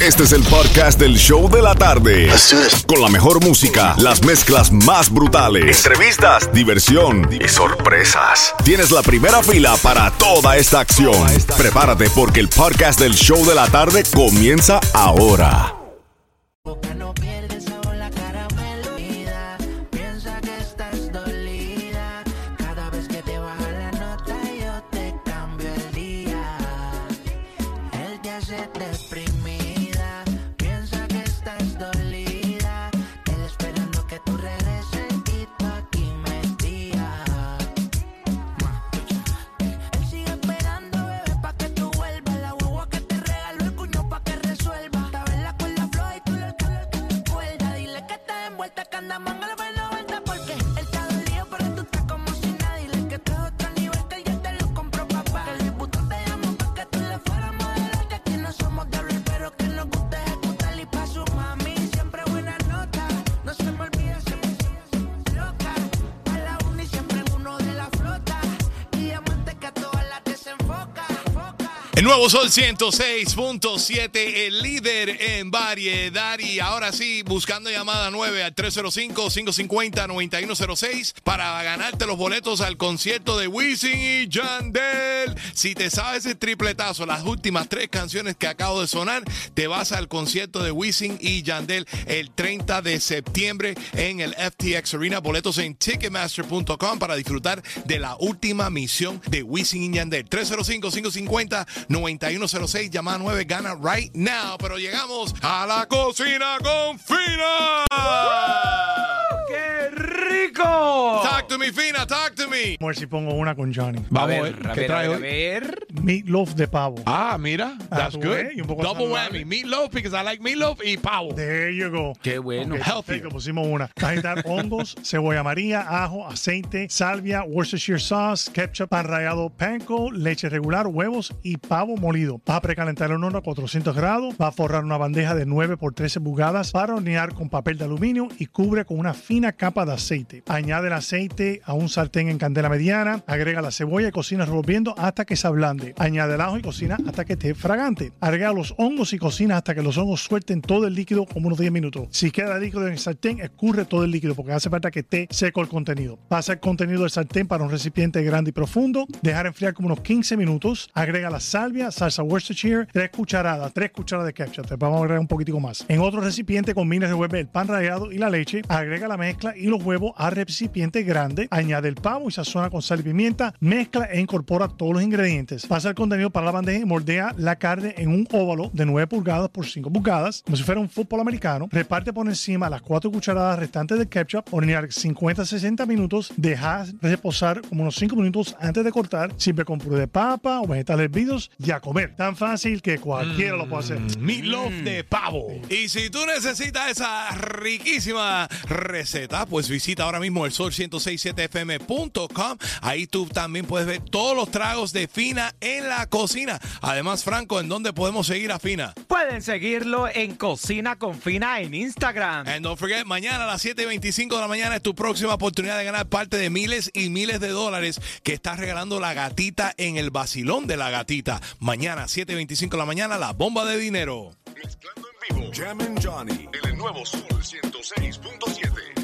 Este es el podcast del show de la tarde. Con la mejor música, las mezclas más brutales, entrevistas, diversión y sorpresas. Tienes la primera fila para toda esta acción. Prepárate porque el podcast del show de la tarde comienza ahora. El nuevo Sol 106.7, el líder en variedad. Y ahora sí, buscando llamada 9 al 305-550-9106 para ganarte los boletos al concierto de Wisin y Yandel. Si te sabes el tripletazo, las últimas tres canciones que acabo de sonar, te vas al concierto de Wisin y Yandel el 30 de septiembre en el FTX Arena. Boletos en ticketmaster.com para disfrutar de la última misión de Wisin y Yandel. 305-550-9106, llamada 9, gana right now. Pero llegamos a la cocina con Fina. ¡Qué rico! Talk to me, Fina, talk to me. Vamos a ver si pongo una con Johnny. Vamos a ver, a ¿qué ver, trae a ver, hoy? a ver. Meatloaf de pavo. Ah, mira, that's tú good. y un poco Double saludable. whammy, meatloaf because I like meatloaf y pavo. There you go. Qué bueno. Ok, Healthier. perfecto, pusimos una. Vas a necesitar hongos, cebolla amarilla, ajo, aceite, salvia, Worcestershire sauce, ketchup, pan rallado panko, leche regular, huevos y pavo molido. Vas a precalentar el horno a 400 grados. Vas a forrar una bandeja de 9 por 13 pulgadas para hornear con papel de aluminio y cubre con una fina capa de aceite. Añade el aceite a un sartén en candela mediana. Agrega la cebolla y cocina revolviendo hasta que se ablande. Añade el ajo y cocina hasta que esté fragante. Agrega los hongos y cocina hasta que los hongos suelten todo el líquido como unos 10 minutos. Si queda líquido en el sartén, escurre todo el líquido porque hace falta que esté seco el contenido. Pasa el contenido del sartén para un recipiente grande y profundo. Dejar enfriar como unos 15 minutos. Agrega la salvia, salsa Worcestershire, 3 cucharadas, 3 cucharadas de ketchup. Te vamos a agregar un poquitico más. En otro recipiente combina y revuelve el pan rallado y la leche. Agrega la mezcla y los huevos al recipiente grande. Añade el pavo y sazona con sal y pimienta. Mezcla e incorpora todos los ingredientes. Pasa el contenido para la bandeja y moldea la carne en un óvalo de 9 pulgadas por 5 pulgadas, como si fuera un fútbol americano. Reparte por encima las 4 cucharadas restantes de ketchup. Hornear 50-60 minutos. Dejar reposar como unos 5 minutos antes de cortar. Sirve con puré de papa o vegetales hervidos y a comer. Tan fácil que cualquiera lo puede hacer. Meatloaf de pavo. Y si tú necesitas esa riquísima receta, pues visita ahora mismo el sol1067fm.com. Ahí tú también puedes ver todos los tragos de Fina en la cocina. Además, Franco, ¿en dónde podemos seguir a Fina? Pueden seguirlo en Cocina con Fina en Instagram. And don't forget, mañana a las 7.25 de la mañana es tu próxima oportunidad de ganar parte de miles y miles de dólares que está regalando la gatita en el vacilón de la gatita. Mañana, 7.25 de la mañana, la bomba de dinero. Mezclando en vivo. Jam and Johnny. En el nuevo Sol 106.7.